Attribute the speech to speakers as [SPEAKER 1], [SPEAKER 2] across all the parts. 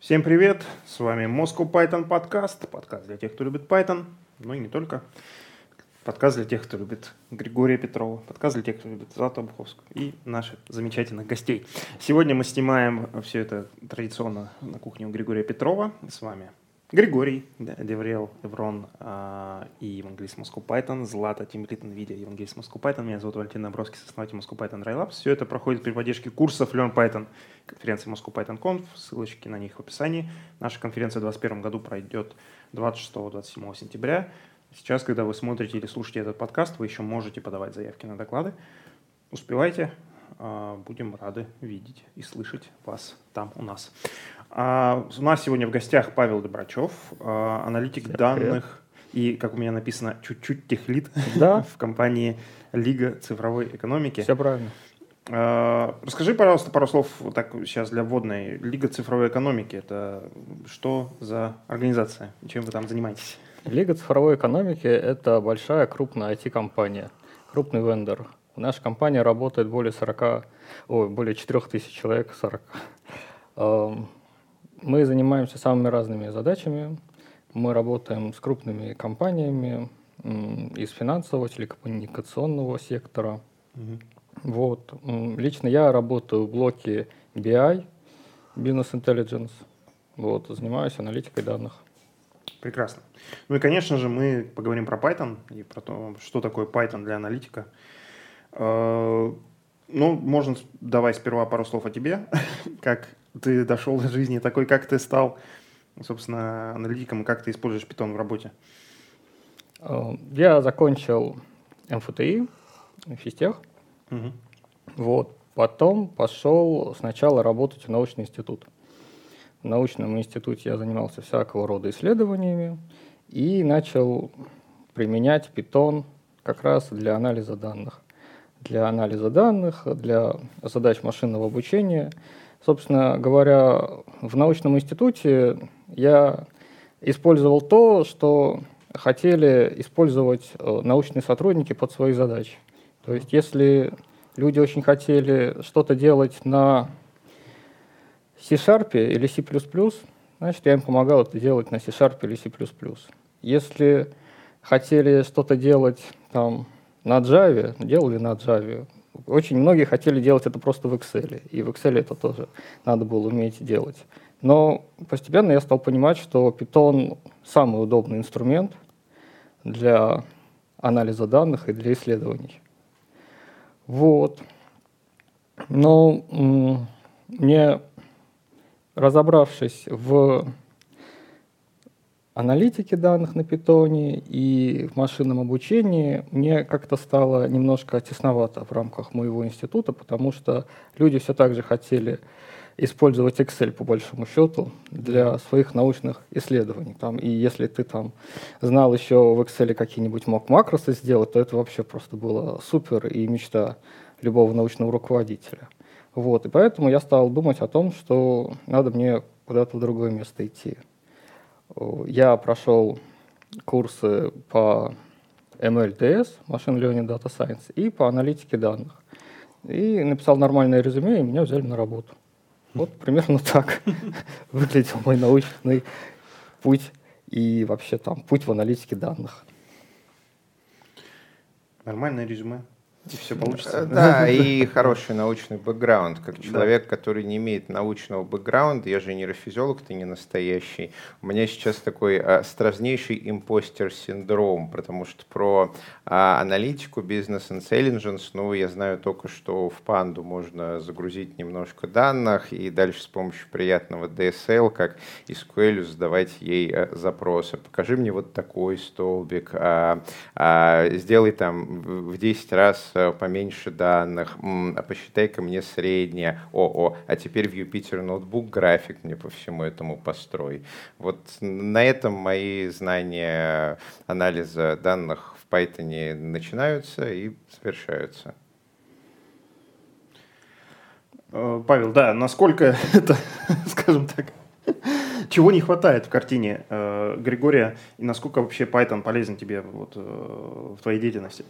[SPEAKER 1] Всем привет, с вами Moscow Python подкаст, подкаст для тех, кто любит Python, ну и не только. Подкаст для тех, кто любит Григория Петрова, подкаст для тех, кто любит Злату Буховскую и наших замечательных гостей. Сегодня мы снимаем все это традиционно на кухне у Григория Петрова. С вами Григорий, Деврел, Эврон э, и евангелист Moscow Python, Злата, Тимлит NVIDIA, евангелист Moscow Python. Меня зовут Валентин Набровский, основатель Moscow Python Railabs. Все это проходит при поддержке курсов Learn Python, конференции Moscow Python Conf, ссылочки на них в описании. Наша конференция в 2021 году пройдет 26-27 сентября. Сейчас, когда вы смотрите или слушаете этот подкаст, вы еще можете подавать заявки на доклады. Успевайте, будем рады видеть и слышать вас там у нас. А, у нас сегодня в гостях Павел Добрачев, а, аналитик Всем данных привет. и, как у меня написано, чуть-чуть техлит да? в компании Лига цифровой экономики.
[SPEAKER 2] Все правильно.
[SPEAKER 1] А, расскажи, пожалуйста, пару слов вот так сейчас для вводной. Лига цифровой экономики – это что за организация? Чем вы там занимаетесь?
[SPEAKER 2] Лига цифровой экономики – это большая крупная IT-компания, крупный вендор. Наша компания работает более 40, ой, более 4 тысяч человек, 40. Мы занимаемся самыми разными задачами. Мы работаем с крупными компаниями из финансового, телекоммуникационного сектора. Угу. Вот. Лично я работаю в блоке BI, Business Intelligence. Вот. Занимаюсь аналитикой данных.
[SPEAKER 1] Прекрасно. Ну и, конечно же, мы поговорим про Python и про то, что такое Python для аналитика. Ну, можно давай сперва пару слов о тебе, как ты дошел до жизни такой, как ты стал, собственно, аналитиком, и как ты используешь питон в работе?
[SPEAKER 2] Э, я закончил МФТИ, физтех. Угу. Вот. Потом пошел сначала работать в научный институт. В научном институте я занимался всякого рода исследованиями и начал применять питон как раз для анализа данных. Для анализа данных, для задач машинного обучения – Собственно говоря, в научном институте я использовал то, что хотели использовать э, научные сотрудники под свои задачи. То есть если люди очень хотели что-то делать на C-Sharp или C++, значит, я им помогал это делать на C-Sharp или C++. Если хотели что-то делать там, на Java, делали на Java. Очень многие хотели делать это просто в Excel, и в Excel это тоже надо было уметь делать. Но постепенно я стал понимать, что Python самый удобный инструмент для анализа данных и для исследований. Вот. Но мне, разобравшись в аналитики данных на питоне и в машинном обучении мне как-то стало немножко тесновато в рамках моего института, потому что люди все так же хотели использовать Excel по большому счету для своих научных исследований. Там, и если ты там знал еще в Excel какие-нибудь мог макросы сделать, то это вообще просто было супер и мечта любого научного руководителя. Вот, и поэтому я стал думать о том, что надо мне куда-то в другое место идти. Я прошел курсы по MLDS, Machine Learning Data Science, и по аналитике данных. И написал нормальное резюме, и меня взяли на работу. Вот примерно так выглядел мой научный путь и вообще там путь в аналитике данных.
[SPEAKER 1] Нормальное резюме. И все получится. Э,
[SPEAKER 3] да, и хороший научный бэкграунд. Как человек, который не имеет научного бэкграунда, я же нейрофизиолог, ты не настоящий. У меня сейчас такой а, страшнейший импостер-синдром, потому что про а, аналитику, бизнес-интеллигенс, ну, я знаю только, что в панду можно загрузить немножко данных и дальше с помощью приятного DSL, как SQL, задавать ей а, запросы. Покажи мне вот такой столбик, а, а, сделай там в 10 раз Э, поменьше данных, а посчитай-ка мне среднее, о, о, а теперь в Юпитер ноутбук график мне по всему этому построй. Вот на этом мои знания анализа данных в Python начинаются и завершаются.
[SPEAKER 1] Э, Павел, да, насколько это, скажем так, чего не хватает в картине э, Григория и насколько вообще Python полезен тебе вот, э, в твоей деятельности?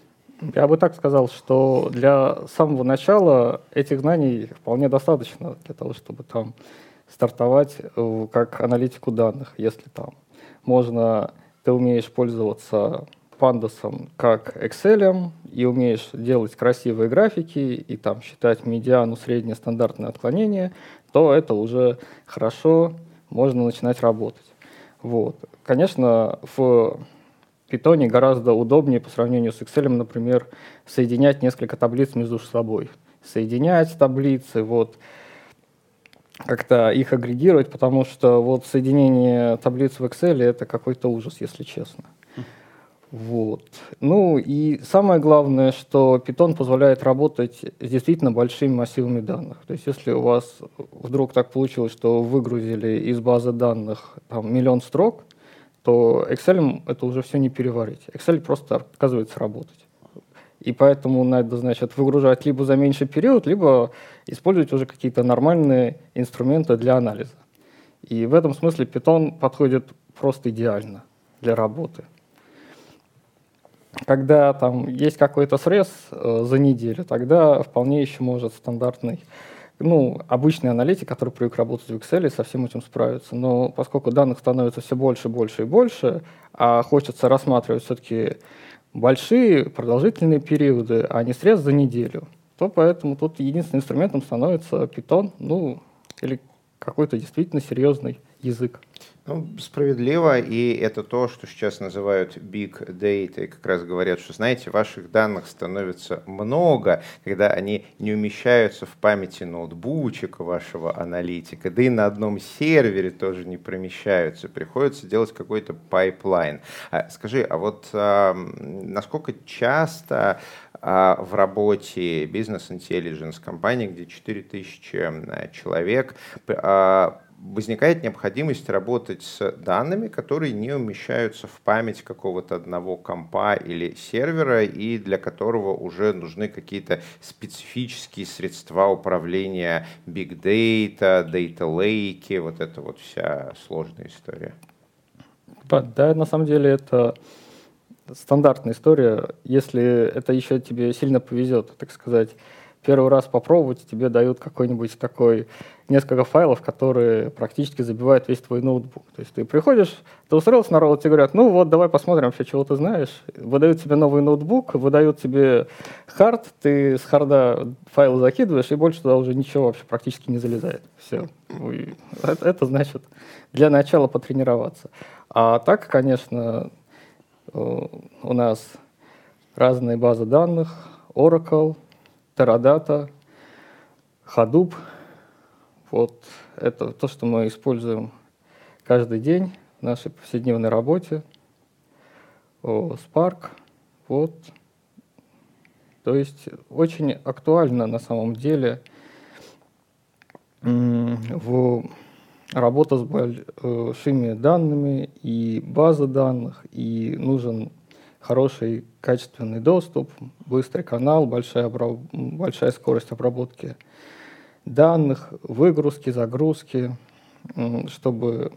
[SPEAKER 2] Я бы так сказал, что для самого начала этих знаний вполне достаточно для того, чтобы там стартовать э, как аналитику данных, если там можно, ты умеешь пользоваться пандасом как Excel и умеешь делать красивые графики и там считать медиану, среднее стандартное отклонение, то это уже хорошо, можно начинать работать. Вот. Конечно, в Python гораздо удобнее по сравнению с Excel, например, соединять несколько таблиц между собой. Соединять таблицы, вот, как-то их агрегировать, потому что вот соединение таблиц в Excel это какой-то ужас, если честно. Вот. Ну и самое главное, что Python позволяет работать с действительно большими массивами данных. То есть если у вас вдруг так получилось, что выгрузили из базы данных там, миллион строк, то Excel это уже все не переварить. Excel просто отказывается работать. И поэтому надо, значит, выгружать либо за меньший период, либо использовать уже какие-то нормальные инструменты для анализа. И в этом смысле Python подходит просто идеально для работы когда там есть какой-то срез э, за неделю, тогда вполне еще может стандартный, ну, обычный аналитик, который привык работать в Excel, со всем этим справиться. Но поскольку данных становится все больше, больше и больше, а хочется рассматривать все-таки большие продолжительные периоды, а не срез за неделю, то поэтому тут единственным инструментом становится Python, ну, или какой-то действительно серьезный язык.
[SPEAKER 3] Ну, справедливо, и это то, что сейчас называют big data, и как раз говорят, что, знаете, ваших данных становится много, когда они не умещаются в памяти ноутбучика вашего аналитика, да и на одном сервере тоже не промещаются, приходится делать какой-то пайплайн. А, скажи, а вот а, насколько часто а, в работе бизнес intelligence компании, где 4000 человек, а, возникает необходимость работать с данными, которые не умещаются в память какого-то одного компа или сервера, и для которого уже нужны какие-то специфические средства управления big data, data lake, вот это вот вся сложная история.
[SPEAKER 2] Да, на самом деле это стандартная история. Если это еще тебе сильно повезет, так сказать, первый раз попробовать, тебе дают какой-нибудь такой, несколько файлов, которые практически забивают весь твой ноутбук. То есть ты приходишь, ты устроился на работу, тебе говорят, ну вот, давай посмотрим вообще, чего ты знаешь. Выдают тебе новый ноутбук, выдают тебе хард, ты с харда файлы закидываешь, и больше туда уже ничего вообще практически не залезает. Все. Это, это значит для начала потренироваться. А так, конечно, э, у нас разные базы данных, Oracle, Teradata, Hadoop. Вот это то, что мы используем каждый день в нашей повседневной работе. Spark. Вот. То есть очень актуально на самом деле в работа с большими данными и база данных, и нужен хороший качественный доступ, быстрый канал, большая, большая скорость обработки данных, выгрузки, загрузки, чтобы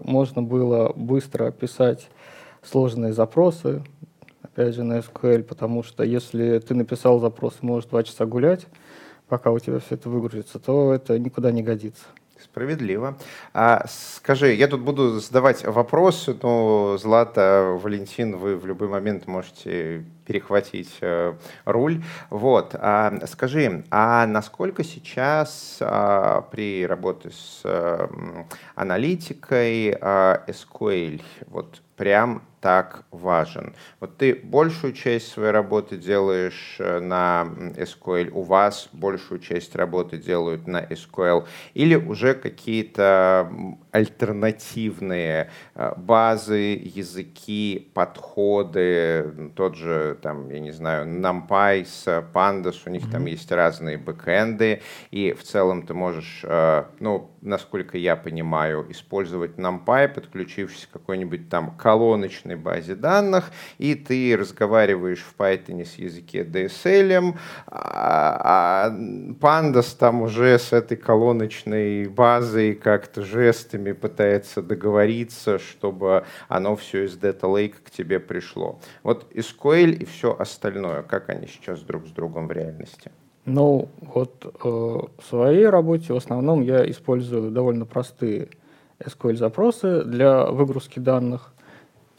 [SPEAKER 2] можно было быстро писать сложные запросы, опять же, на SQL, потому что если ты написал запрос и можешь два часа гулять, пока у тебя все это выгрузится, то это никуда не годится.
[SPEAKER 3] Справедливо. А скажи, я тут буду задавать вопросы, но Злата, Валентин, вы в любой момент можете перехватить э, руль. Вот. А, скажи, а насколько сейчас а, при работе с а, аналитикой а, SQL вот прям так важен. Вот ты большую часть своей работы делаешь э, на SQL, у вас большую часть работы делают на SQL, или уже какие-то альтернативные э, базы, языки, подходы, тот же, там, я не знаю, NumPy с Pandas, у них mm-hmm. там есть разные бэкэнды, и в целом ты можешь, э, ну, насколько я понимаю, использовать NumPy, подключившись к какой-нибудь там колоночной базе данных, и ты разговариваешь в Python с языке DSL, а, а Pandas там уже с этой колоночной базой как-то жестами пытается договориться, чтобы оно все из Data Lake к тебе пришло. Вот SQL и все остальное, как они сейчас друг с другом в реальности?
[SPEAKER 2] Ну, вот э, в своей работе в основном я использую довольно простые SQL-запросы для выгрузки данных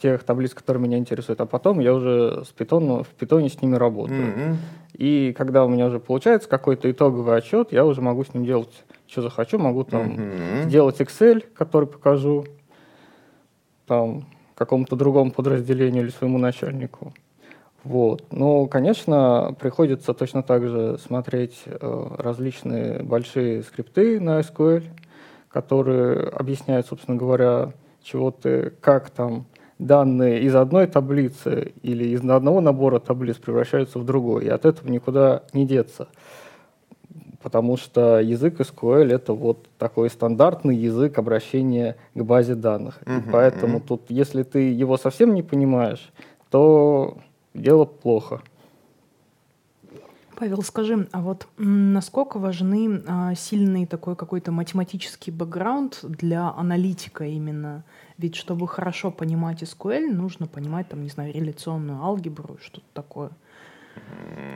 [SPEAKER 2] тех таблиц, которые меня интересуют, а потом я уже с Python, в Python с ними работаю. Mm-hmm. И когда у меня уже получается какой-то итоговый отчет, я уже могу с ним делать, что захочу, могу там mm-hmm. сделать Excel, который покажу там какому-то другому подразделению или своему начальнику. Вот. Ну, конечно, приходится точно так же смотреть э, различные большие скрипты на SQL, которые объясняют, собственно говоря, чего ты, как там данные из одной таблицы или из одного набора таблиц превращаются в другой, и от этого никуда не деться. Потому что язык SQL — это вот такой стандартный язык обращения к базе данных. Uh-huh, и поэтому uh-huh. тут, если ты его совсем не понимаешь, то дело плохо.
[SPEAKER 4] Павел, скажи, а вот насколько важны а, сильный такой какой-то математический бэкграунд для аналитика именно? Ведь чтобы хорошо понимать SQL, нужно понимать, там, не знаю, реляционную алгебру, что-то такое.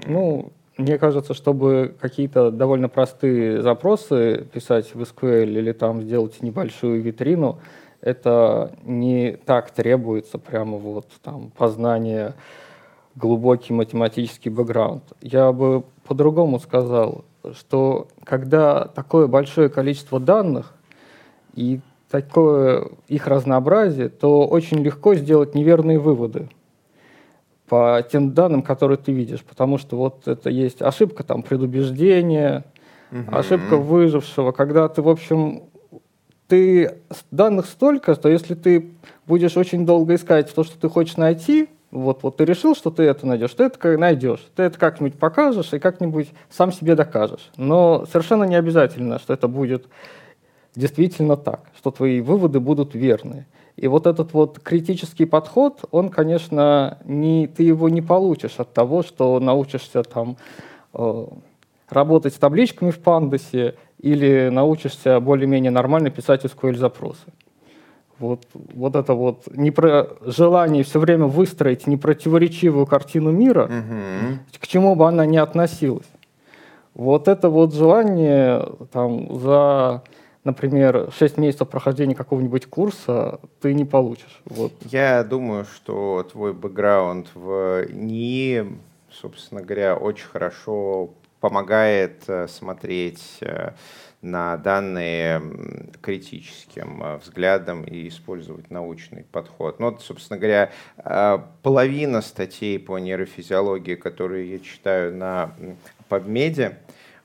[SPEAKER 2] Ну, мне кажется, чтобы какие-то довольно простые запросы писать в SQL или там сделать небольшую витрину, это не так требуется прямо вот там познание глубокий математический бэкграунд. Я бы по-другому сказал, что когда такое большое количество данных и такое их разнообразие, то очень легко сделать неверные выводы по тем данным, которые ты видишь, потому что вот это есть ошибка там предубеждения, угу. ошибка выжившего, когда ты, в общем, ты данных столько, что если ты будешь очень долго искать то, что ты хочешь найти, вот, вот ты решил, что ты это найдешь, ты это найдешь, ты это как-нибудь покажешь и как-нибудь сам себе докажешь. Но совершенно не обязательно, что это будет действительно так, что твои выводы будут верны. И вот этот вот критический подход, он, конечно, не, ты его не получишь от того, что научишься там э, работать с табличками в пандасе или научишься более-менее нормально писать SQL-запросы. Вот, вот это вот не про желание все время выстроить непротиворечивую картину мира, угу. к чему бы она ни относилась. Вот это вот желание там, за, например, 6 месяцев прохождения какого-нибудь курса ты не получишь. Вот.
[SPEAKER 3] Я думаю, что твой бэкграунд в НИИ, собственно говоря, очень хорошо помогает э, смотреть э, на данные критическим э, взглядом и использовать научный подход. Ну, вот, собственно говоря, э, половина статей по нейрофизиологии, которые я читаю на PubMed,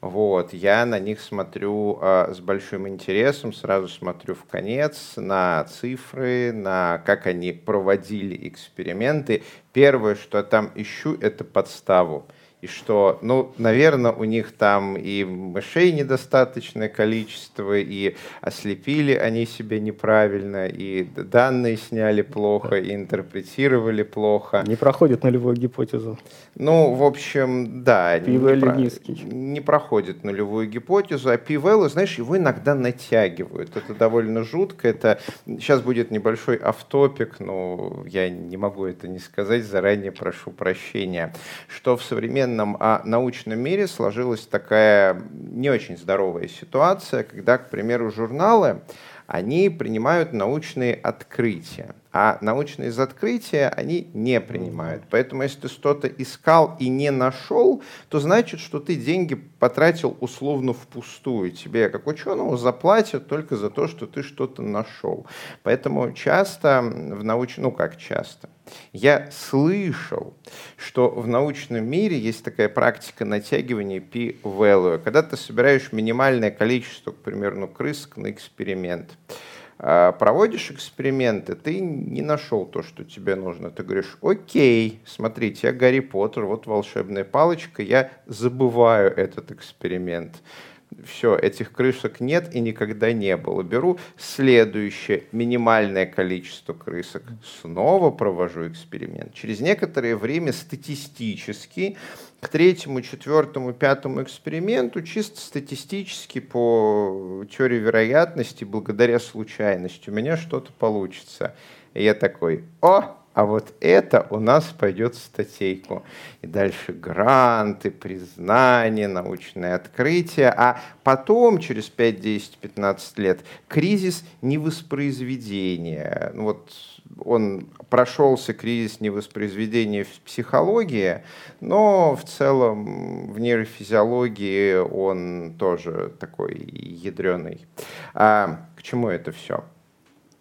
[SPEAKER 3] вот, я на них смотрю э, с большим интересом, сразу смотрю в конец на цифры, на как они проводили эксперименты. Первое, что я там ищу, это подставу и что, ну, наверное, у них там и мышей недостаточное количество, и ослепили они себя неправильно, и данные сняли плохо, и интерпретировали плохо.
[SPEAKER 2] Не проходит нулевую гипотезу.
[SPEAKER 3] Ну, в общем, да.
[SPEAKER 2] P-value не, низкий.
[SPEAKER 3] Не проходит нулевую гипотезу, а p-value, знаешь, его иногда натягивают. Это довольно жутко. Это сейчас будет небольшой автопик, но я не могу это не сказать, заранее прошу прощения, что в современном современном а научном мире сложилась такая не очень здоровая ситуация, когда, к примеру, журналы, они принимают научные открытия, а научные открытия они не принимают. Поэтому если ты что-то искал и не нашел, то значит, что ты деньги потратил условно впустую. Тебе, как ученому, заплатят только за то, что ты что-то нашел. Поэтому часто в научном, ну как часто, я слышал, что в научном мире есть такая практика натягивания p-value, когда ты собираешь минимальное количество, к примеру, крысок на эксперимент. А, проводишь эксперименты, ты не нашел то, что тебе нужно. Ты говоришь, окей, смотрите, я Гарри Поттер, вот волшебная палочка, я забываю этот эксперимент все, этих крышек нет и никогда не было. Беру следующее минимальное количество крысок, снова провожу эксперимент. Через некоторое время статистически к третьему, четвертому, пятому эксперименту чисто статистически по теории вероятности, благодаря случайности, у меня что-то получится. И я такой, о, а вот это у нас пойдет в статейку. И дальше гранты, признание, научные открытия, а потом, через 5, 10, 15 лет, кризис невоспроизведения. Ну вот он прошелся кризис невоспроизведения в психологии, но в целом в нейрофизиологии он тоже такой ядреный. А к чему это все?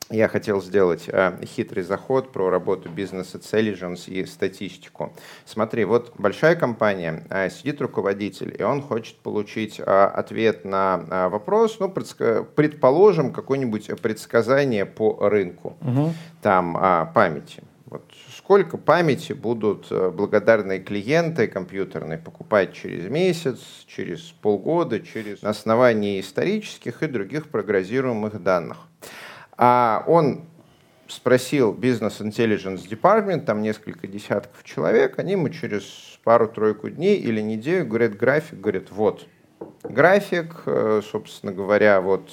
[SPEAKER 3] Я хотел сделать э, хитрый заход про работу бизнес intelligence и статистику. Смотри, вот большая компания, э, сидит руководитель, и он хочет получить э, ответ на вопрос, ну, предположим, какое-нибудь предсказание по рынку, угу. там, памяти. Вот сколько памяти будут благодарные клиенты компьютерные покупать через месяц, через полгода, через на основании исторических и других прогнозируемых данных. А он спросил Business Intelligence Department, там несколько десятков человек, они ему через пару-тройку дней или неделю говорят график, говорят, вот, график, э, собственно говоря, вот,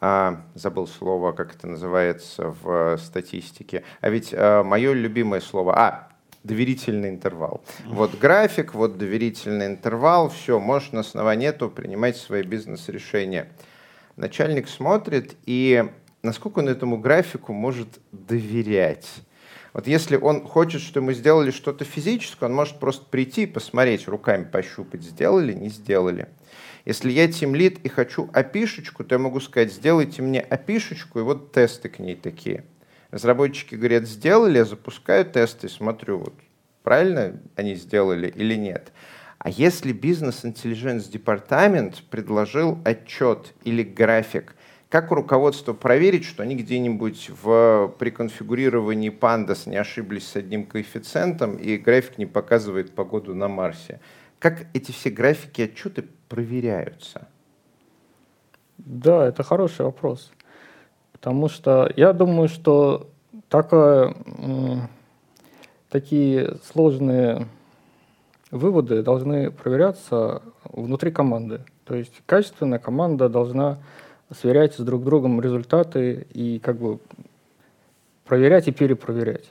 [SPEAKER 3] а, забыл слово, как это называется в статистике, а ведь а, мое любимое слово, а, доверительный интервал. Вот график, вот доверительный интервал, все, можешь на основании этого принимать свои бизнес-решения начальник смотрит и насколько он этому графику может доверять. Вот если он хочет, чтобы мы сделали что-то физическое, он может просто прийти и посмотреть, руками пощупать, сделали, не сделали. Если я тимлит и хочу опишечку, то я могу сказать, сделайте мне опишечку, и вот тесты к ней такие. Разработчики говорят, сделали, я запускаю тесты смотрю, вот правильно они сделали или нет. А если бизнес-интеллигенс-департамент предложил отчет или график, как руководство проверить, что они где-нибудь в приконфигурировании Pandas не ошиблись с одним коэффициентом и график не показывает погоду на Марсе? Как эти все графики отчеты проверяются?
[SPEAKER 2] Да, это хороший вопрос. Потому что я думаю, что такое, такие сложные выводы должны проверяться внутри команды. То есть качественная команда должна сверять с друг другом результаты и как бы проверять и перепроверять.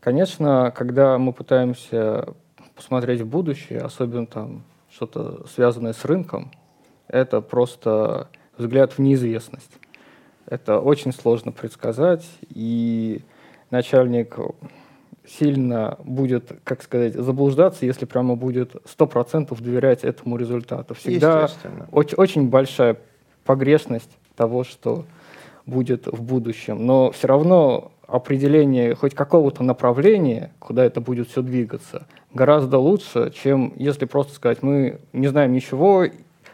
[SPEAKER 2] Конечно, когда мы пытаемся посмотреть в будущее, особенно там что-то связанное с рынком, это просто взгляд в неизвестность. Это очень сложно предсказать, и начальник сильно будет, как сказать, заблуждаться, если прямо будет 100% доверять этому результату. Всегда очень, очень большая погрешность того, что будет в будущем. Но все равно определение хоть какого-то направления, куда это будет все двигаться, гораздо лучше, чем если просто сказать, мы не знаем ничего,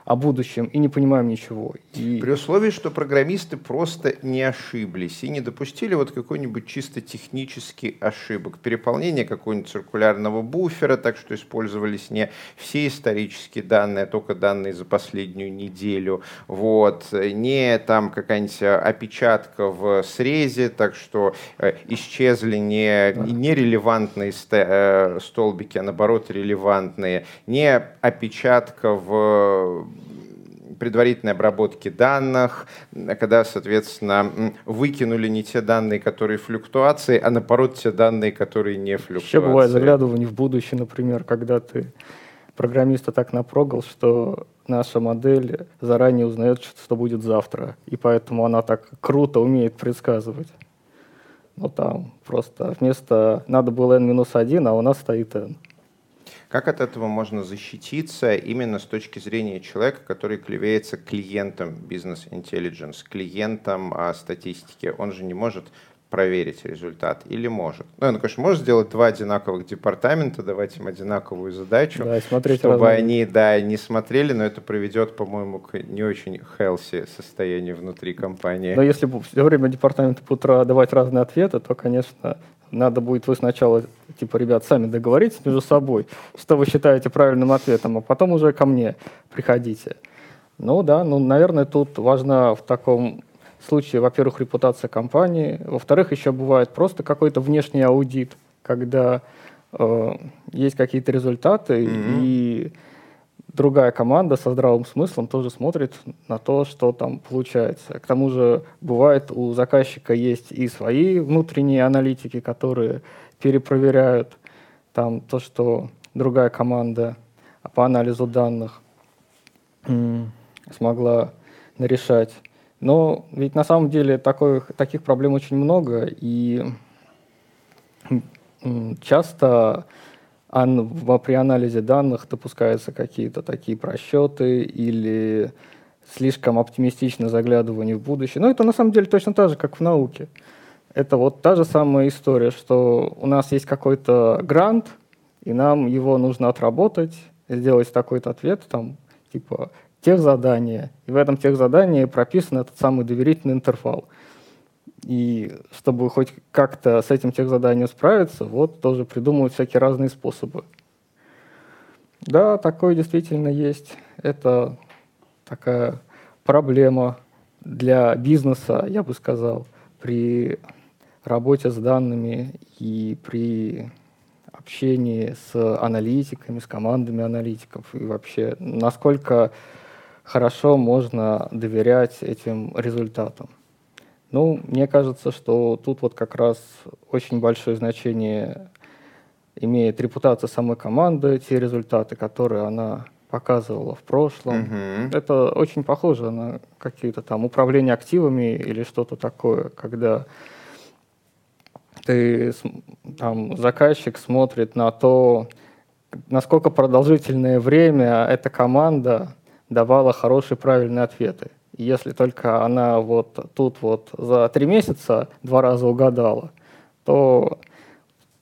[SPEAKER 2] о будущем и не понимаем ничего. И...
[SPEAKER 3] При условии, что программисты просто не ошиблись и не допустили вот какой-нибудь чисто технический ошибок. Переполнение какого-нибудь циркулярного буфера, так что использовались не все исторические данные, а только данные за последнюю неделю. Вот. Не там какая-нибудь опечатка в срезе, так что э, исчезли не, нерелевантные э, столбики, а наоборот релевантные. Не опечатка в предварительной обработки данных, когда, соответственно, выкинули не те данные, которые флюктуации, а наоборот те данные, которые не флюктуации.
[SPEAKER 2] Еще бывает заглядывание в будущее, например, когда ты программиста так напрогал, что наша модель заранее узнает, что будет завтра, и поэтому она так круто умеет предсказывать. Ну там просто вместо надо было n-1, а у нас стоит n.
[SPEAKER 3] Как от этого можно защититься именно с точки зрения человека, который является клиентом бизнес-интеллигенс, клиентом а, статистики? Он же не может проверить результат или может. Ну, он, конечно, может сделать два одинаковых департамента, давать им одинаковую задачу,
[SPEAKER 2] да,
[SPEAKER 3] чтобы разные. они да, не смотрели, но это приведет, по-моему, к не очень healthy состоянию внутри компании.
[SPEAKER 2] Но если все время департаменты будут давать разные ответы, то, конечно, надо будет вы сначала, типа, ребят, сами договоритесь между собой, что вы считаете правильным ответом, а потом уже ко мне приходите. Ну да, ну, наверное, тут важна в таком случае, во-первых, репутация компании, во-вторых, еще бывает просто какой-то внешний аудит, когда э, есть какие-то результаты, mm-hmm. и другая команда со здравым смыслом тоже смотрит на то, что там получается. К тому же бывает у заказчика есть и свои внутренние аналитики, которые перепроверяют там то, что другая команда по анализу данных смогла нарешать. Но ведь на самом деле такой, таких проблем очень много, и часто при анализе данных допускаются какие-то такие просчеты или слишком оптимистичное заглядывание в будущее. Но это на самом деле точно так же, как в науке. Это вот та же самая история, что у нас есть какой-то грант, и нам его нужно отработать, сделать такой-то ответ, там, типа, тех задания. И в этом тех задании прописан этот самый доверительный интервал. И чтобы хоть как-то с этим тех заданием справиться, вот тоже придумывают всякие разные способы. Да, такое действительно есть. Это такая проблема для бизнеса, я бы сказал, при работе с данными и при общении с аналитиками, с командами аналитиков и вообще насколько хорошо можно доверять этим результатам. Ну, мне кажется, что тут вот как раз очень большое значение имеет репутация самой команды, те результаты, которые она показывала в прошлом.
[SPEAKER 3] Мгм.
[SPEAKER 2] Это очень похоже на какие-то там управление активами или что-то такое, когда ты там заказчик смотрит на то, насколько продолжительное время эта команда давала хорошие правильные ответы. Если только она вот тут вот за три месяца два раза угадала, то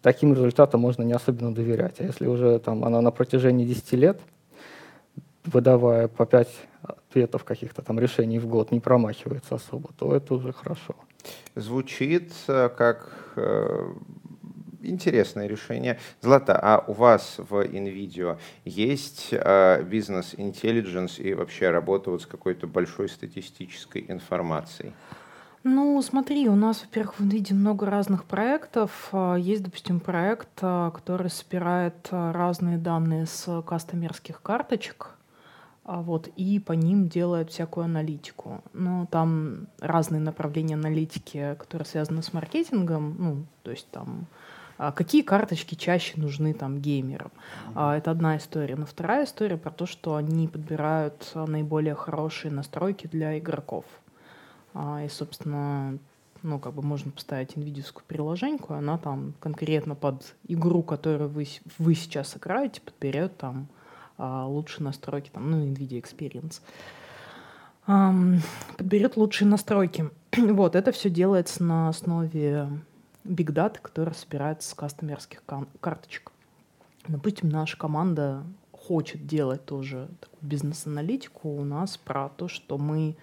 [SPEAKER 2] таким результатам можно не особенно доверять. А если уже там она на протяжении 10 лет, выдавая по 5 ответов каких-то там решений в год, не промахивается особо, то это уже хорошо.
[SPEAKER 3] Звучит э, как э, интересное решение. Злата, а у вас в NVIDIA есть э, бизнес-интеллигенс и вообще работа вот с какой-то большой статистической информацией?
[SPEAKER 4] Ну, смотри, у нас, во-первых, в NVIDIA много разных проектов. А, Есть, допустим, проект, а, который собирает а, разные данные с кастомерских карточек, а, вот, и по ним делает всякую аналитику. Ну, там разные направления аналитики, которые связаны с маркетингом, ну, то есть там а, какие карточки чаще нужны там геймерам. А, Это одна история. Но вторая история про то, что они подбирают а, наиболее хорошие настройки для игроков. А, И, собственно, ну, как бы можно поставить NVIDIA приложеньку, она там конкретно под игру, которую вы, вы сейчас играете, подберет там а, лучшие настройки, там, ну, NVIDIA Experience. Подберет лучшие настройки. вот, это все делается на основе Big Data, которая собирается с кастомерских карточек. Допустим, наша команда хочет делать тоже такую бизнес-аналитику у нас про то, что мы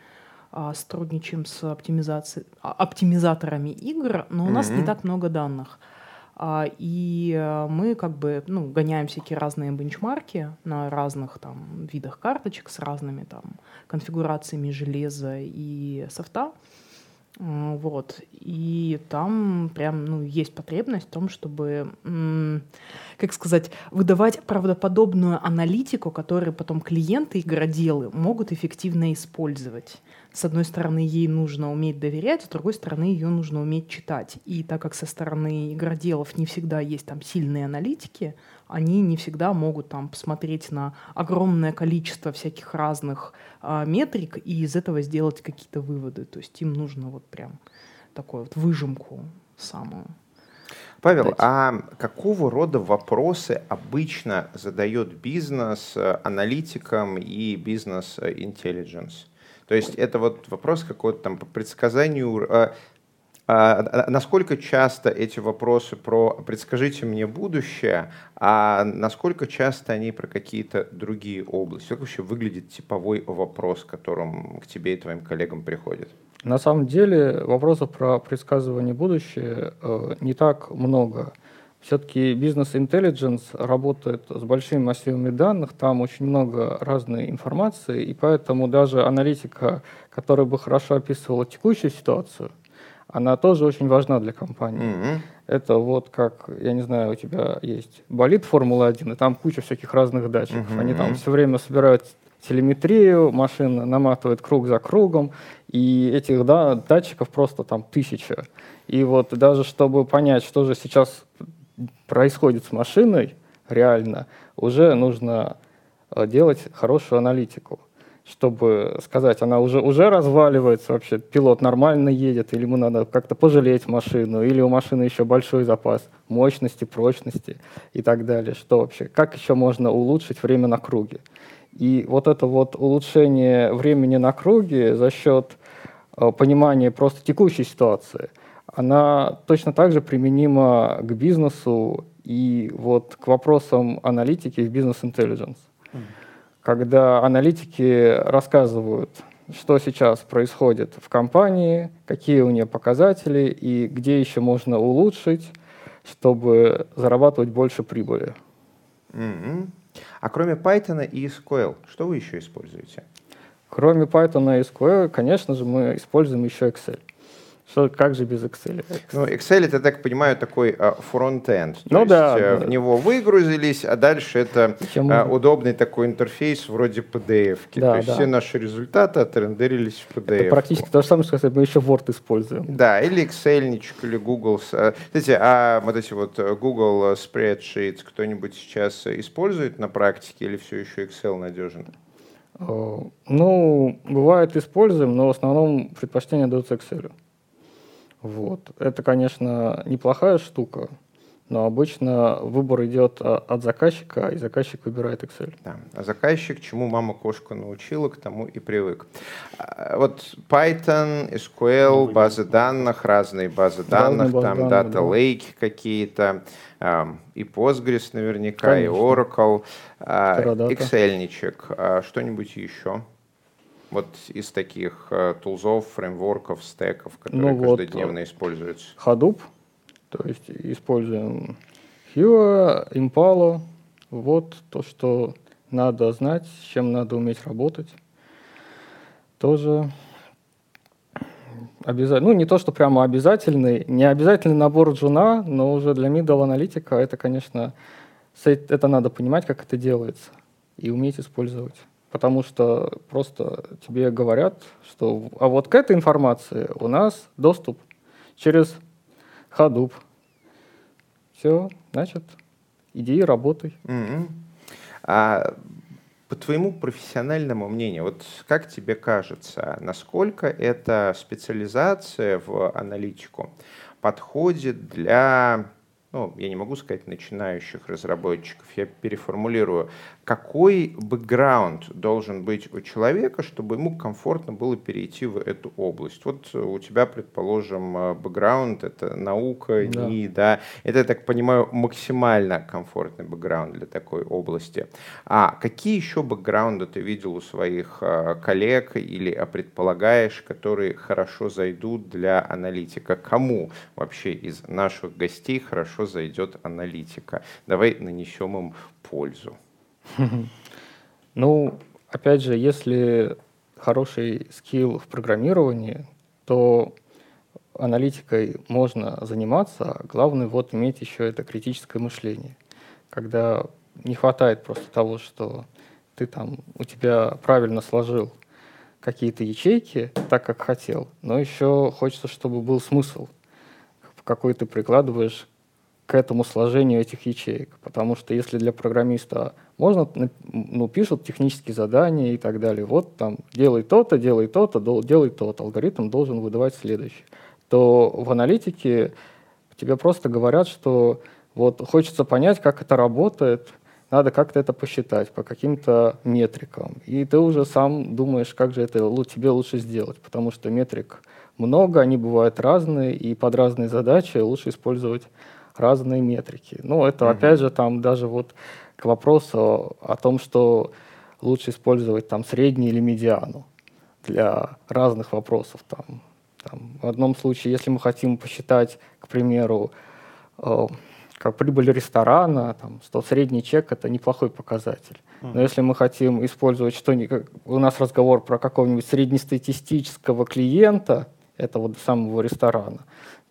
[SPEAKER 4] а, сотрудничаем с оптимизацией, а, оптимизаторами игр, но у нас не так много данных. А, И мы как бы ну, гоняем всякие разные бенчмарки на разных там видах карточек с разными там конфигурациями железа и софта. М, Вот. И там прям ну, есть потребность в том, чтобы, как сказать, выдавать правдоподобную аналитику, которую потом клиенты, игроделы могут эффективно использовать. С одной стороны, ей нужно уметь доверять, с другой стороны, ее нужно уметь читать. И так как со стороны игроделов не всегда есть там сильные аналитики, они не всегда могут там посмотреть на огромное количество всяких разных а, метрик и из этого сделать какие-то выводы. То есть им нужно вот прям такую вот выжимку самую.
[SPEAKER 3] Павел,
[SPEAKER 4] дать.
[SPEAKER 3] а какого рода вопросы обычно задает бизнес э, аналитикам и бизнес-интеллигенс? То есть это вот вопрос какой-то там по предсказанию, э, а, насколько часто эти вопросы про «предскажите мне будущее», а насколько часто они про какие-то другие области? Как вообще выглядит типовой вопрос, которым к тебе и твоим коллегам приходит?
[SPEAKER 2] На самом деле вопросов про предсказывание будущего э, не так много. Все-таки бизнес-интеллигенс работает с большими массивами данных, там очень много разной информации, и поэтому даже аналитика, которая бы хорошо описывала текущую ситуацию, она тоже очень важна для компании.
[SPEAKER 3] Мгм.
[SPEAKER 2] Это вот как, я не знаю, у тебя есть болит Формула-1, и там куча всяких разных датчиков.
[SPEAKER 3] Мгм.
[SPEAKER 2] Они там все время собирают телеметрию, машина наматывает круг за кругом, и этих да, датчиков просто там тысяча. И вот даже чтобы понять, что же сейчас происходит с машиной реально, уже нужно э, делать хорошую аналитику чтобы сказать, она уже, уже разваливается вообще, пилот нормально едет, или ему надо как-то пожалеть машину, или у машины еще большой запас мощности, прочности и так далее. Что вообще, как еще можно улучшить время на круге? И вот это вот улучшение времени на круге за счет э, понимания просто текущей ситуации, она точно так же применима к бизнесу и вот к вопросам аналитики в бизнес-интеллигенс когда аналитики рассказывают, что сейчас происходит в компании, какие у нее показатели и где еще можно улучшить, чтобы зарабатывать больше прибыли.
[SPEAKER 3] Мгм. А кроме Python и SQL, что вы еще используете?
[SPEAKER 2] Кроме Python и SQL, конечно же, мы используем еще Excel. Что, как же без Excel?
[SPEAKER 3] Ну, Excel, это, я так понимаю, такой а, фронт-энд.
[SPEAKER 2] Ну
[SPEAKER 3] есть,
[SPEAKER 2] да,
[SPEAKER 3] э,
[SPEAKER 2] да.
[SPEAKER 3] в него выгрузились, а дальше это
[SPEAKER 2] Чем
[SPEAKER 3] а, удобный такой интерфейс вроде PDF. -ки.
[SPEAKER 2] Да,
[SPEAKER 3] то есть
[SPEAKER 2] да.
[SPEAKER 3] все наши результаты отрендерились в PDF.
[SPEAKER 2] Это практически то же самое, что мы еще Word используем.
[SPEAKER 3] Да, или Excel, или Google. а, Знаете, а вот эти вот э, Google Spreadsheets кто-нибудь сейчас э, использует на практике или все еще Excel надежен?
[SPEAKER 2] Э, Ну, бывает используем, но в основном предпочтение дается Excel. Вот. Это, конечно, неплохая штука, но обычно выбор идет а, от заказчика, и заказчик выбирает Excel.
[SPEAKER 3] Да. А заказчик, чему мама кошку научила, к тому и привык. А, Вот Python, SQL, базы данных, разные базы данных,
[SPEAKER 2] базы
[SPEAKER 3] там
[SPEAKER 2] данных,
[SPEAKER 3] Data
[SPEAKER 2] да.
[SPEAKER 3] Lake какие-то, и Postgres наверняка, и
[SPEAKER 2] Конечно.
[SPEAKER 3] Oracle, а,
[SPEAKER 2] Teradata.
[SPEAKER 3] Excel-ничек, а что-нибудь еще? Вот из таких а, тулзов, фреймворков, стеков, которые
[SPEAKER 2] Ну вот,
[SPEAKER 3] каждодневно используются.
[SPEAKER 2] Hadoop, то есть используем Hua, Impala. Вот то, что надо знать, с чем надо уметь работать. Тоже обязательно, ну не то, что прямо обязательный, не обязательный набор джуна, но уже для middle аналитика это, конечно, это надо понимать, как это делается и уметь использовать. Потому что просто тебе говорят, что а вот к этой информации у нас доступ через Hadoop. Все, значит, иди и работай.
[SPEAKER 3] Мгм. А по твоему профессиональному мнению, вот как тебе кажется, насколько эта специализация в аналитику подходит для, ну, я не могу сказать начинающих разработчиков, я переформулирую, какой бэкграунд должен быть у человека, чтобы ему комфортно было перейти в эту область? Вот у тебя, предположим, э, бэкграунд — это наука,
[SPEAKER 2] Да.
[SPEAKER 3] НИИ, да, это, я так понимаю, максимально комфортный бэкграунд для такой области. А какие еще бэкграунды ты видел у своих э, коллег или э, предполагаешь, которые хорошо зайдут для аналитика? Кому вообще из наших гостей хорошо зайдет аналитика? Давай нанесем им пользу.
[SPEAKER 2] Ну, опять же, если хороший скилл в программировании, то аналитикой можно заниматься, а главное вот иметь еще это критическое мышление, когда не хватает просто того, что ты там, у тебя правильно сложил какие-то ячейки так, как хотел, но еще хочется, чтобы был смысл, какой ты прикладываешь к этому сложению этих ячеек. Потому что если для программиста можно, ну, пишут технические задания и так далее, вот там делай то-то, делай то-то, делай то-то, алгоритм должен выдавать следующее, то в аналитике тебе просто говорят, что вот хочется понять, как это работает, надо как-то это посчитать по каким-то метрикам. И ты уже сам думаешь, как же это тебе лучше сделать, потому что метрик много, они бывают разные, и под разные задачи лучше использовать разные метрики. Ну, это
[SPEAKER 3] Мгм.
[SPEAKER 2] опять же там даже вот к вопросу о том, что лучше использовать там средний или медиану для разных вопросов. Там, там, в одном случае, если мы хотим посчитать, к примеру, э, как прибыль ресторана, там, то средний чек это неплохой показатель. Но если мы хотим использовать что-нибудь, как- у нас разговор про какого-нибудь среднестатистического клиента, этого самого ресторана,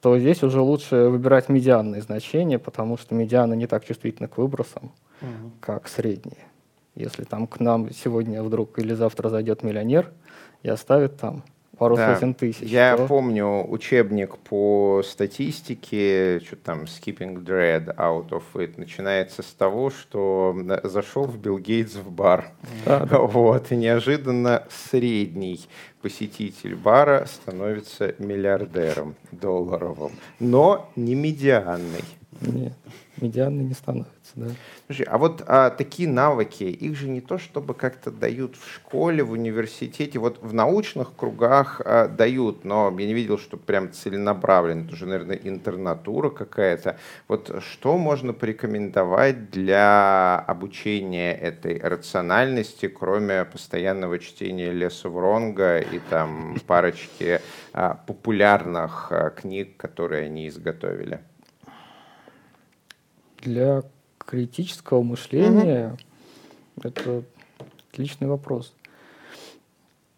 [SPEAKER 2] то здесь уже лучше выбирать медианные значения, потому что медианы не так чувствительны к выбросам, угу. как средние. Если там к нам сегодня вдруг или завтра зайдет миллионер и оставит там пару да. сотен тысяч.
[SPEAKER 3] Я то... помню учебник по статистике, что там skipping dread out of it, начинается с того, что зашел в Билл Гейтс в бар. Да, да. Вот, и неожиданно средний посетитель бара становится миллиардером долларовым, но не медианный.
[SPEAKER 2] Нет, медианный не становится да.
[SPEAKER 3] Слушай, а вот а, такие навыки, их же не то чтобы как-то дают в школе, в университете, вот в научных кругах а, дают, но я не видел, что прям целенаправленно, это уже, наверное, интернатура какая-то. Вот что можно порекомендовать для обучения этой рациональности, кроме постоянного чтения Леса Вронга и там парочки а, популярных а, книг, которые они изготовили?
[SPEAKER 2] Для критического мышления, угу. это отличный вопрос.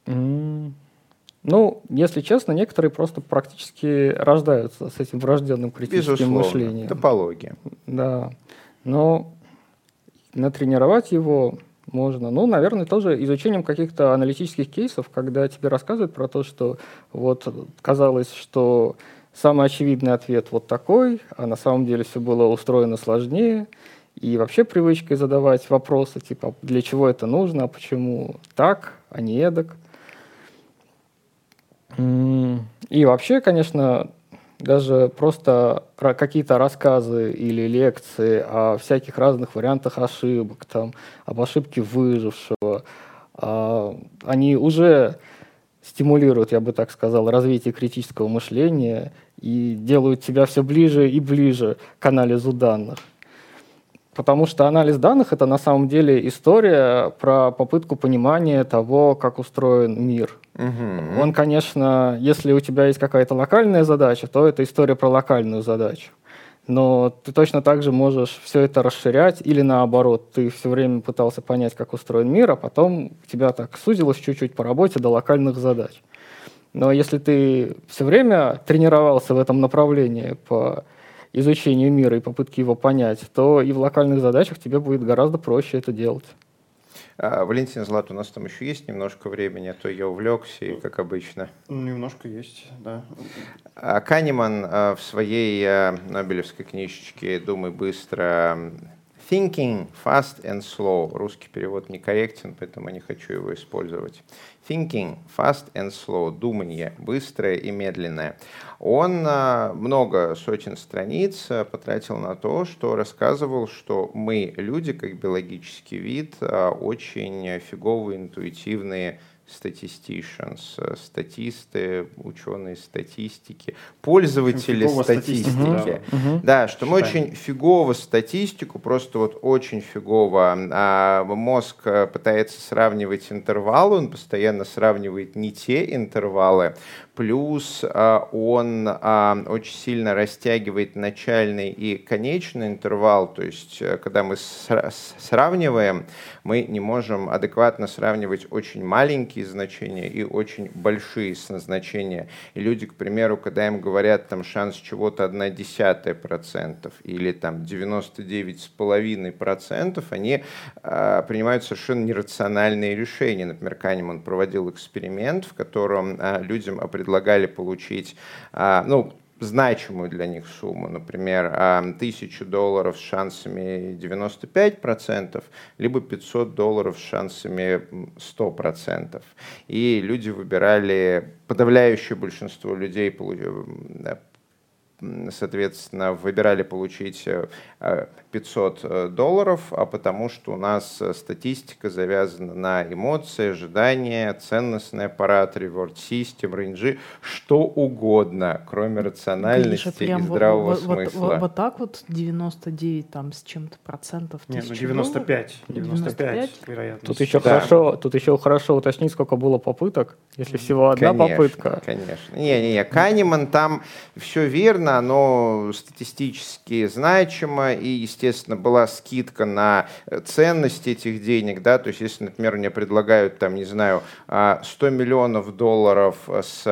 [SPEAKER 2] Ну, если честно, некоторые просто практически рождаются с этим врожденным критическим Безусловно, мышлением.
[SPEAKER 3] Топология.
[SPEAKER 2] Да. Но натренировать его можно. Ну, наверное, тоже изучением каких-то аналитических кейсов, когда тебе рассказывают про то, что вот казалось, что самый очевидный ответ вот такой, а на самом деле все было устроено сложнее. И вообще привычкой задавать вопросы, типа, для чего это нужно, а почему так, а не эдак. И вообще, конечно, даже просто какие-то рассказы или лекции о всяких разных вариантах ошибок, там, об ошибке выжившего, а, они уже стимулируют, я бы так сказал, развитие критического мышления и делают тебя все ближе и ближе к анализу данных. Потому что анализ данных — это на самом деле история про попытку понимания того, как устроен мир. Угу. Он, конечно, если у тебя есть какая-то локальная задача, то это история про локальную задачу. Но ты точно так же можешь все это расширять, или наоборот, ты все время пытался понять, как устроен мир, а потом тебя так сузилось чуть-чуть по работе до локальных задач. Но если ты все время тренировался в этом направлении по изучению мира и попытки его понять, то и в локальных задачах тебе будет гораздо проще это делать.
[SPEAKER 3] А, Валентин Злат, у нас там еще есть немножко времени, а то я увлекся, и как обычно.
[SPEAKER 1] Ну, немножко есть, да.
[SPEAKER 3] А Канеман а, в своей а, Нобелевской книжечке «Думай быстро» Thinking fast and slow. Русский перевод некорректен, поэтому не хочу его использовать. Thinking fast and slow. Думание быстрое и медленное. Он а, много сотен страниц а, потратил на то, что рассказывал, что мы, люди, как биологический вид, а, очень фиговые, интуитивные statisticians, э, статисты, ученые статистики, пользователи статистики. статистики. Да. да, что Считаем. мы очень фигово статистику, просто вот очень фигово. А мозг э, пытается сравнивать интервалы, он постоянно сравнивает не те интервалы, плюс а, он а, очень сильно растягивает начальный и конечный интервал, то есть э, когда мы сравниваем, мы не можем адекватно сравнивать очень маленькие значения и очень большие значения. И люди, к примеру, когда им говорят там шанс чего-то 1 десятая процентов или там 99,5 процентов, они а, принимают совершенно нерациональные решения. Например, Канеман проводил эксперимент, в котором людям определенно предлагали получить, а, ну, значимую для них сумму, например, а, тысячу долларов с шансами 95%, либо 500 долларов с шансами 100%. И люди выбирали, подавляющее большинство людей соответственно, выбирали получить 500 э, долларов, а потому что у нас э, статистика завязана на эмоции, ожидания, ценностный аппарат, reward system, рейнджи, что угодно, кроме рациональности Гриша, и здравого вот, смысла.
[SPEAKER 4] Вот, вот, вот так вот 99 там с чем-то процентов?
[SPEAKER 1] Нет, ну 95, 95, 95 вероятно.
[SPEAKER 2] Тут еще, да. хорошо, тут еще хорошо уточнить, сколько было попыток, если всего одна
[SPEAKER 3] конечно,
[SPEAKER 2] попытка.
[SPEAKER 3] Конечно, Не-не-не, Канеман там все верно, оно статистически значимо, и, естественно, была скидка на ценность этих денег, да, то есть если, например, мне предлагают, там, не знаю, 100 а, миллионов долларов с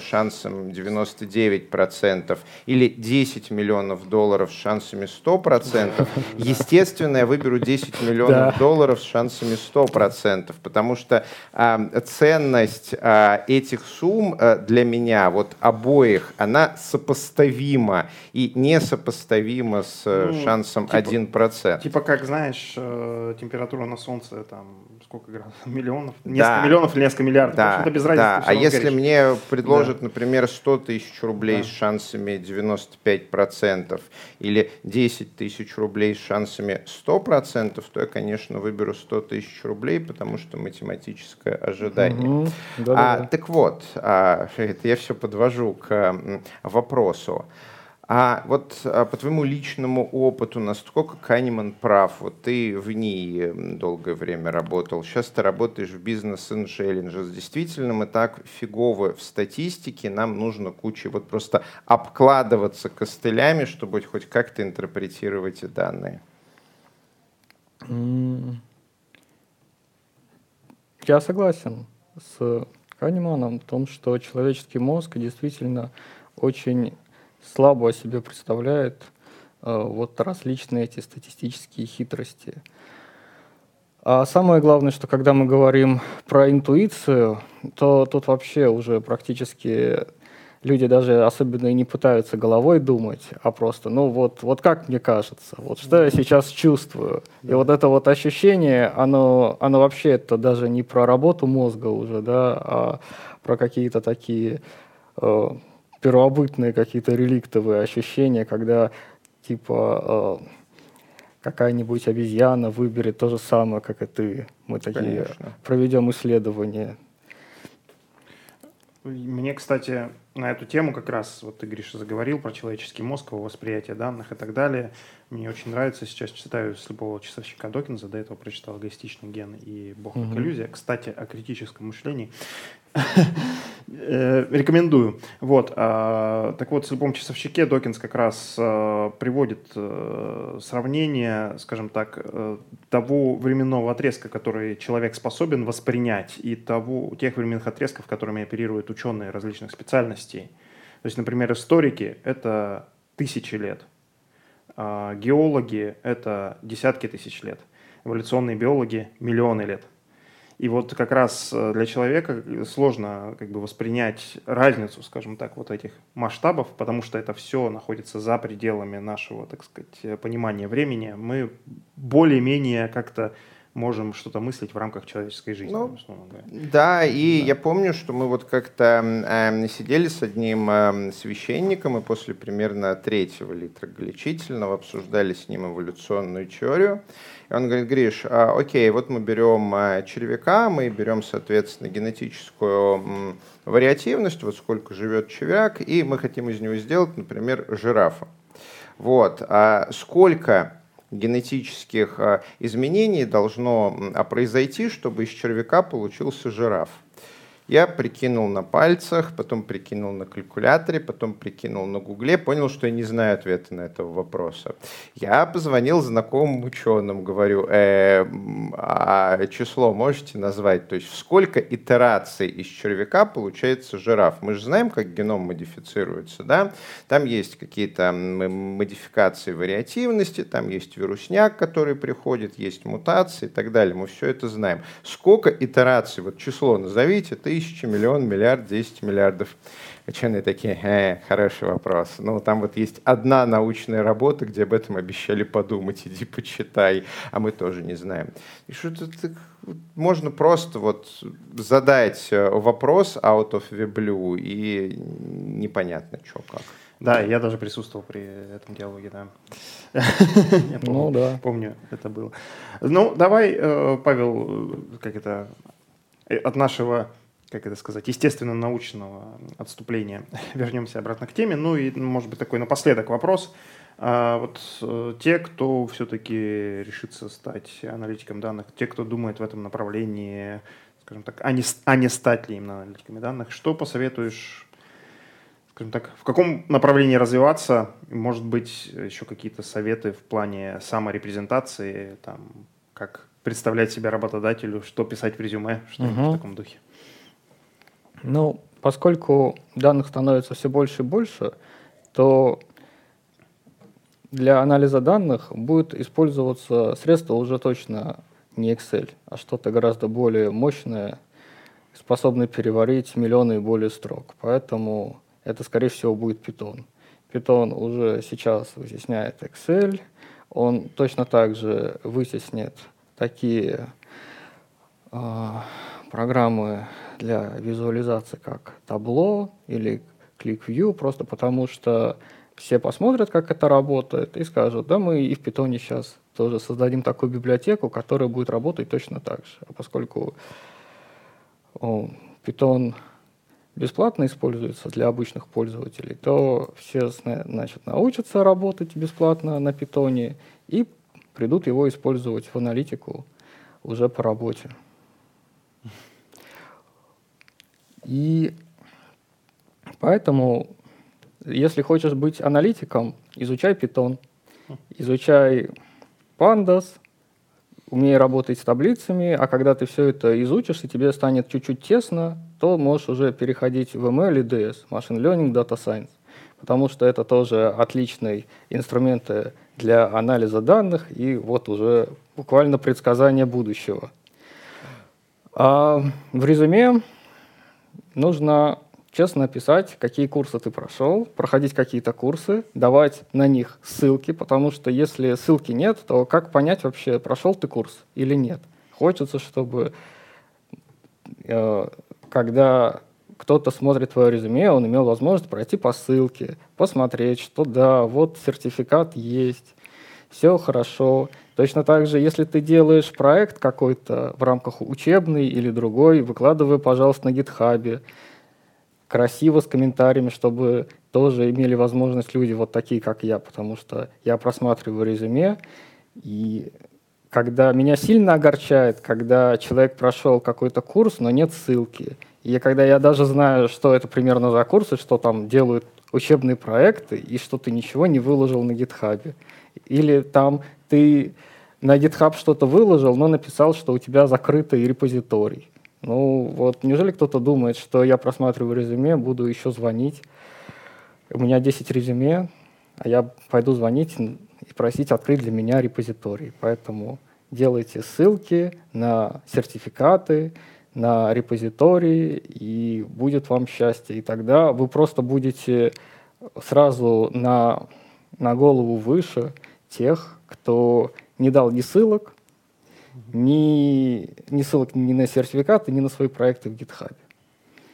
[SPEAKER 3] шансом 99% или 10 миллионов долларов с шансами 100%, естественно, я выберу 10 миллионов долларов с шансами 100%, потому что э, ценность э, этих сумм э, для меня, вот обоих, она сопоставима и несопоставима с э, ну, шансом 1%.
[SPEAKER 1] Типа как, знаешь, э, температура на Солнце там сколько градусов? Миллионов? Несколько да. миллионов или несколько миллиардов?
[SPEAKER 3] Да, без разницы. Да. А если горишь. мне предложат, да. например, 100 тысяч рублей да. с шансами 95% или 10 тысяч рублей с шансами 100%, то я, конечно, выберу 100 тысяч рублей, потому что математическое ожидание. Угу. Да, а, да. Так вот, а, я все подвожу к вопросу. А вот а, по твоему личному опыту, насколько Канеман прав? Вот ты в ней долгое время работал, сейчас ты работаешь в бизнес Intelligence. Действительно, мы так фиговы в статистике, нам нужно куча вот просто обкладываться костылями, чтобы хоть как-то интерпретировать эти данные.
[SPEAKER 2] Я согласен с Канеманом в том, что человеческий мозг действительно очень слабо о себе представляет э, вот различные эти статистические хитрости. А самое главное, что когда мы говорим про интуицию, то тут вообще уже практически люди даже особенно и не пытаются головой думать, а просто, ну вот, вот как мне кажется, вот что я сейчас чувствую. И вот это вот ощущение, оно, оно вообще это даже не про работу мозга уже, да, а про какие-то такие э, первобытные какие-то реликтовые ощущения, когда типа э, какая-нибудь обезьяна выберет то же самое, как и ты. Мы такие Конечно. проведем исследование.
[SPEAKER 1] Мне, кстати, на эту тему как раз, вот ты, Гриша, заговорил про человеческий мозг, его восприятие данных и так далее. Мне очень нравится, сейчас читаю слепого часовщика Докинза, до этого прочитал «Эгоистичный ген» и «Бог как угу. иллюзия». Кстати, о критическом мышлении. Э, рекомендую. Вот. А, так вот, в «Слепом часовщике» Докинс как раз а, приводит а, сравнение, скажем так, того временного отрезка, который человек способен воспринять, и того, тех временных отрезков, которыми оперируют ученые различных специальностей. То есть, например, историки — это тысячи лет, а геологи — это десятки тысяч лет, эволюционные биологи — миллионы лет — и вот как раз э, для человека сложно как бы воспринять разницу, скажем так, вот этих масштабов, потому что это все находится за пределами нашего, так сказать, понимания времени. Мы более-менее как-то можем что-то мыслить в рамках человеческой жизни. Ну,
[SPEAKER 3] да, и да. я помню, что мы вот как-то э, сидели с одним э, священником и после примерно третьего литра гличительного обсуждали с ним эволюционную теорию. И он говорит, Гриш, а, окей, вот мы берем а, червяка, мы берем, соответственно, генетическую вариативность, вот сколько живет червяк, и мы хотим из него сделать, например, жирафа. Вот. А сколько генетических а, изменений должно произойти, чтобы из червяка получился жираф? Я прикинул на пальцах, потом прикинул на калькуляторе, потом прикинул на гугле, понял, что я не знаю ответа на этого вопроса. Я позвонил знакомым ученым, говорю, э, а число можете назвать? То есть сколько итераций из червяка получается жираф? Мы же знаем, как геном модифицируется, да? Там есть какие-то модификации вариативности, там есть вирусняк, который приходит, есть мутации и так далее. Мы все это знаем. Сколько итераций, вот число назовите, ты тысячи, миллион, миллиард, десять миллиардов. Ученые такие, э, хороший вопрос. Ну, там вот есть одна научная работа, где об этом обещали подумать, иди почитай, а мы тоже не знаем. И что-то можно просто вот задать э, вопрос out of the blue, и непонятно, что как.
[SPEAKER 1] Да, я даже присутствовал при этом диалоге, да. Я помню, ну, да. помню, это было. Ну, давай, э, Павел, э, как это, от нашего как это сказать, естественно-научного отступления. Вернемся обратно к теме. Ну и, может быть, такой напоследок вопрос. А вот э, те, кто все-таки решится стать аналитиком данных, те, кто думает в этом направлении, скажем так, а не, а не стать ли именно аналитиками данных, что посоветуешь скажем так, в каком направлении развиваться? Может быть, еще какие-то советы в плане саморепрезентации, там, как представлять себя работодателю, что писать в резюме, что-нибудь угу. в таком духе?
[SPEAKER 2] Ну, поскольку данных становится все больше и больше, то для анализа данных будет использоваться средство уже точно не Excel, а что-то гораздо более мощное, способное переварить миллионы и более строк. Поэтому это, скорее всего, будет Python. Python уже сейчас вытесняет Excel, он точно так же вытеснит такие э, программы для визуализации, как Tableau или ClickView, просто потому что все посмотрят, как это работает, и скажут, да, мы и в Python сейчас тоже создадим такую библиотеку, которая будет работать точно так же. А поскольку Python бесплатно используется для обычных пользователей, то все значит, научатся работать бесплатно на Python и придут его использовать в аналитику уже по работе. И поэтому если хочешь быть аналитиком, изучай Python, изучай Pandas, умей работать с таблицами, а когда ты все это изучишь, и тебе станет чуть-чуть тесно, то можешь уже переходить в ML и DS, Machine Learning, Data Science, потому что это тоже отличные инструменты для анализа данных и вот уже буквально предсказания будущего. А в резюме нужно честно описать, какие курсы ты прошел, проходить какие-то курсы, давать на них ссылки, потому что если ссылки нет, то как понять вообще, прошел ты курс или нет? Хочется, чтобы э, когда кто-то смотрит твое резюме, он имел возможность пройти по ссылке, посмотреть, что да, вот сертификат есть, все хорошо. Точно так же, если ты делаешь проект какой-то в рамках учебный или другой, выкладывай, пожалуйста, на гитхабе красиво, с комментариями, чтобы тоже имели возможность люди вот такие, как я, потому что я просматриваю резюме, и когда меня сильно огорчает, когда человек прошел какой-то курс, но нет ссылки, и когда я даже знаю, что это примерно за курсы, что там делают учебные проекты, и что ты ничего не выложил на гитхабе. Или там ты на GitHub что-то выложил, но написал, что у тебя закрытый репозиторий. Ну вот, неужели кто-то думает, что я просматриваю резюме, буду еще звонить? У меня 10 резюме, а я пойду звонить и просить открыть для меня репозиторий. Поэтому делайте ссылки на сертификаты, на репозитории, и будет вам счастье. И тогда вы просто будете сразу на, на голову выше тех, кто не дал ни ссылок, ни, ни ссылок ни на сертификаты, ни на свои проекты в GitHub.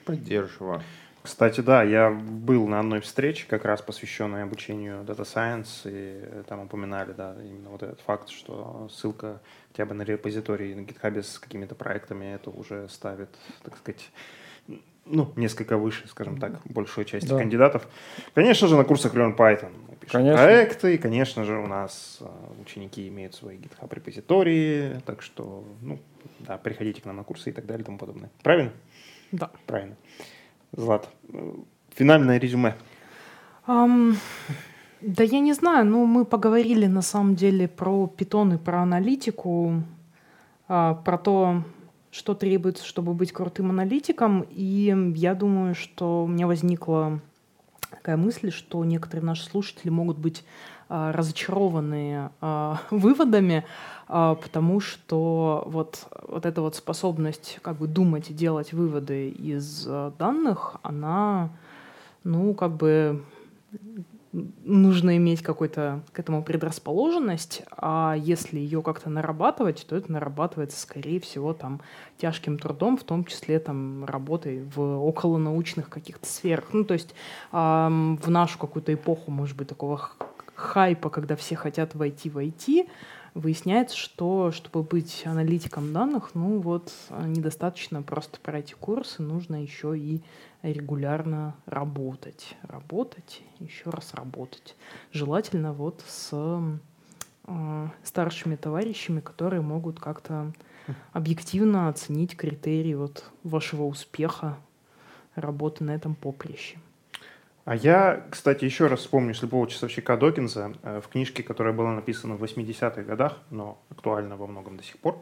[SPEAKER 3] Поддерживаю.
[SPEAKER 1] Кстати, да, я был на одной встрече, как раз посвященной обучению Data Science, и там упоминали, да, именно вот этот факт, что ссылка хотя бы на репозиторий на GitHub с какими-то проектами, это уже ставит, так сказать, ну, несколько выше, скажем так, большую часть да. кандидатов. Конечно же, на курсах Learn Python мы пишем конечно. проекты, и, конечно же, у нас а, ученики имеют свои GitHub репозитории, так что, ну, да, приходите к нам на курсы и так далее и тому подобное. Правильно?
[SPEAKER 4] Да.
[SPEAKER 1] Правильно. Злат, финальное резюме.
[SPEAKER 4] Um, да я не знаю, ну мы поговорили на самом деле про питон и про аналитику, а, про то, что требуется, чтобы быть крутым аналитиком. И я думаю, что у меня возникла такая мысль, что некоторые наши слушатели могут быть а, разочарованы а, выводами, а, потому что вот, вот эта вот способность как бы думать и делать выводы из а, данных, она, ну, как бы нужно иметь какой-то к этому предрасположенность, а если ее как-то нарабатывать, то это нарабатывается, скорее всего, там тяжким трудом, в том числе там работой в околонаучных каких-то сферах. Ну, то есть эм, в нашу какую-то эпоху, может быть, такого хайпа, когда все хотят войти в IT, выясняется, что чтобы быть аналитиком данных, ну вот недостаточно просто пройти курсы, нужно еще и регулярно работать. Работать, еще раз работать. Желательно вот с э, старшими товарищами, которые могут как-то объективно оценить критерии вот вашего успеха работы на этом поприще.
[SPEAKER 1] А я, кстати, еще раз вспомню слепого часовщика Докинза э, в книжке, которая была написана в 80-х годах, но актуальна во многом до сих пор.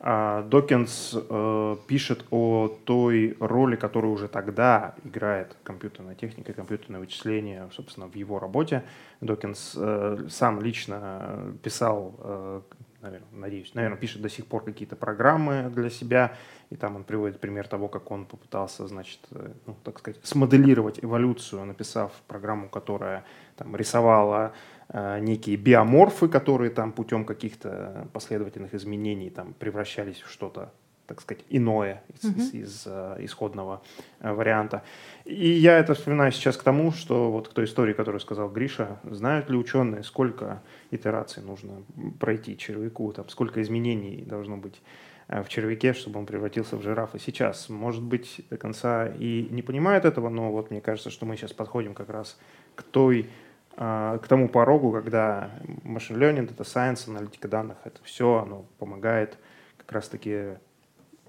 [SPEAKER 1] А, Докинс э, пишет о той роли, которую уже тогда играет компьютерная техника, компьютерное вычисление, собственно, в его работе. Докинс э, сам лично писал наверное, надеюсь, наверное, пишет до сих пор какие-то программы для себя, и там он приводит пример того, как он попытался, значит, э, ну, так сказать, смоделировать эволюцию, написав программу, которая там рисовала э, некие биоморфы, которые там путем каких-то последовательных изменений там превращались в что-то так сказать, иное из, mm-hmm. из, из uh, исходного uh, варианта. И я это вспоминаю сейчас к тому, что вот к той истории, которую сказал Гриша, знают ли ученые, сколько итераций нужно пройти червяку, там, сколько изменений должно быть uh, в червяке, чтобы он превратился в жирафа сейчас. Может быть, до конца и не понимают этого, но вот мне кажется, что мы сейчас подходим как раз к той к тому порогу, когда машин learning, data science, аналитика данных, это все, оно помогает как раз-таки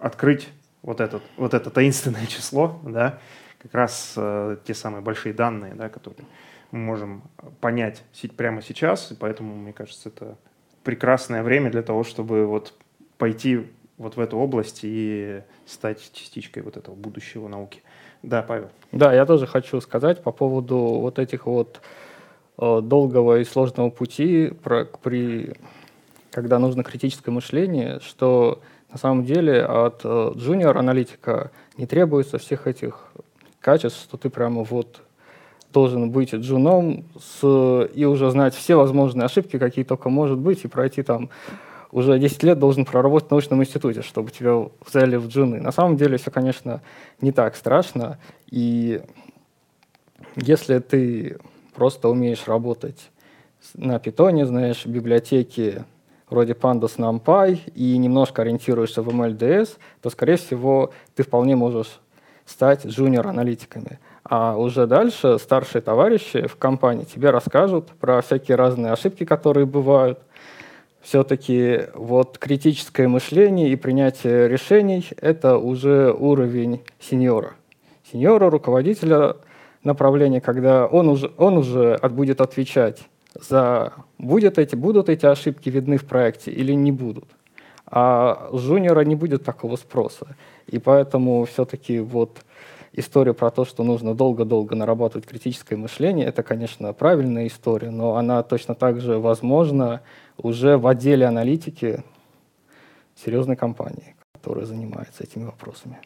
[SPEAKER 1] открыть вот, этот, вот это таинственное число, да, как раз э, те самые большие данные, да, которые мы можем понять прямо сейчас, и поэтому, мне кажется, это прекрасное время для того, чтобы вот пойти вот в эту область и стать частичкой вот этого будущего науки. Да, Павел.
[SPEAKER 2] Да, я тоже хочу сказать по поводу вот этих вот э, долгого и сложного пути, про, при, когда нужно критическое мышление, что на самом деле от джуниор-аналитика не требуется всех этих качеств, что ты прямо вот должен быть джуном с, и уже знать все возможные ошибки, какие только может быть, и пройти там уже 10 лет должен проработать в научном институте, чтобы тебя взяли в джуны. На самом деле все, конечно, не так страшно. И если ты просто умеешь работать на питоне, знаешь библиотеки, вроде Pandas NumPy и немножко ориентируешься в MLDS, то, скорее всего, ты вполне можешь стать джуниор-аналитиками. А уже дальше старшие товарищи в компании тебе расскажут про всякие разные ошибки, которые бывают. Все-таки вот критическое мышление и принятие решений – это уже уровень сеньора. Сеньора, руководителя направления, когда он уже, он уже будет отвечать за будет эти, будут эти ошибки видны в проекте или не будут. А с жуниора не будет такого спроса. И поэтому все-таки вот история про то, что нужно долго-долго нарабатывать критическое мышление, это, конечно, правильная история, но она точно так же возможна уже в отделе аналитики серьезной компании, которая занимается этими вопросами.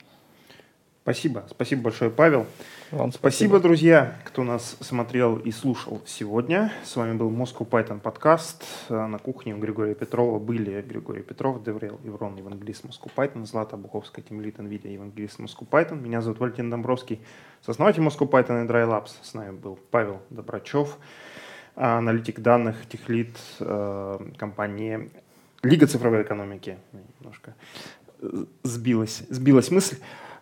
[SPEAKER 1] Спасибо. Спасибо большое, Павел. Вам спасибо. спасибо, друзья, кто нас смотрел и слушал сегодня. С вами был Moscow Python подкаст. На кухне у Григория Петрова были Григорий Петров, Деврел Еврон, евангелист Moscow Python, Злата Буховская, Тимлит, NVIDIA, евангелист Moscow Python. Меня зовут Валентин Домбровский, сооснователь Moscow Python и Dry Labs. С нами был Павел Добрачев, аналитик данных, техлит э, компании Лига цифровой экономики. Немножко сбилась, сбилась мысль.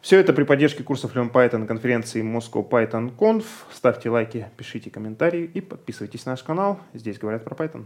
[SPEAKER 1] Все это при поддержке курсов Learn Python конференции Moscow Python Conf. Ставьте лайки, пишите комментарии и подписывайтесь на наш канал. Здесь говорят про Python.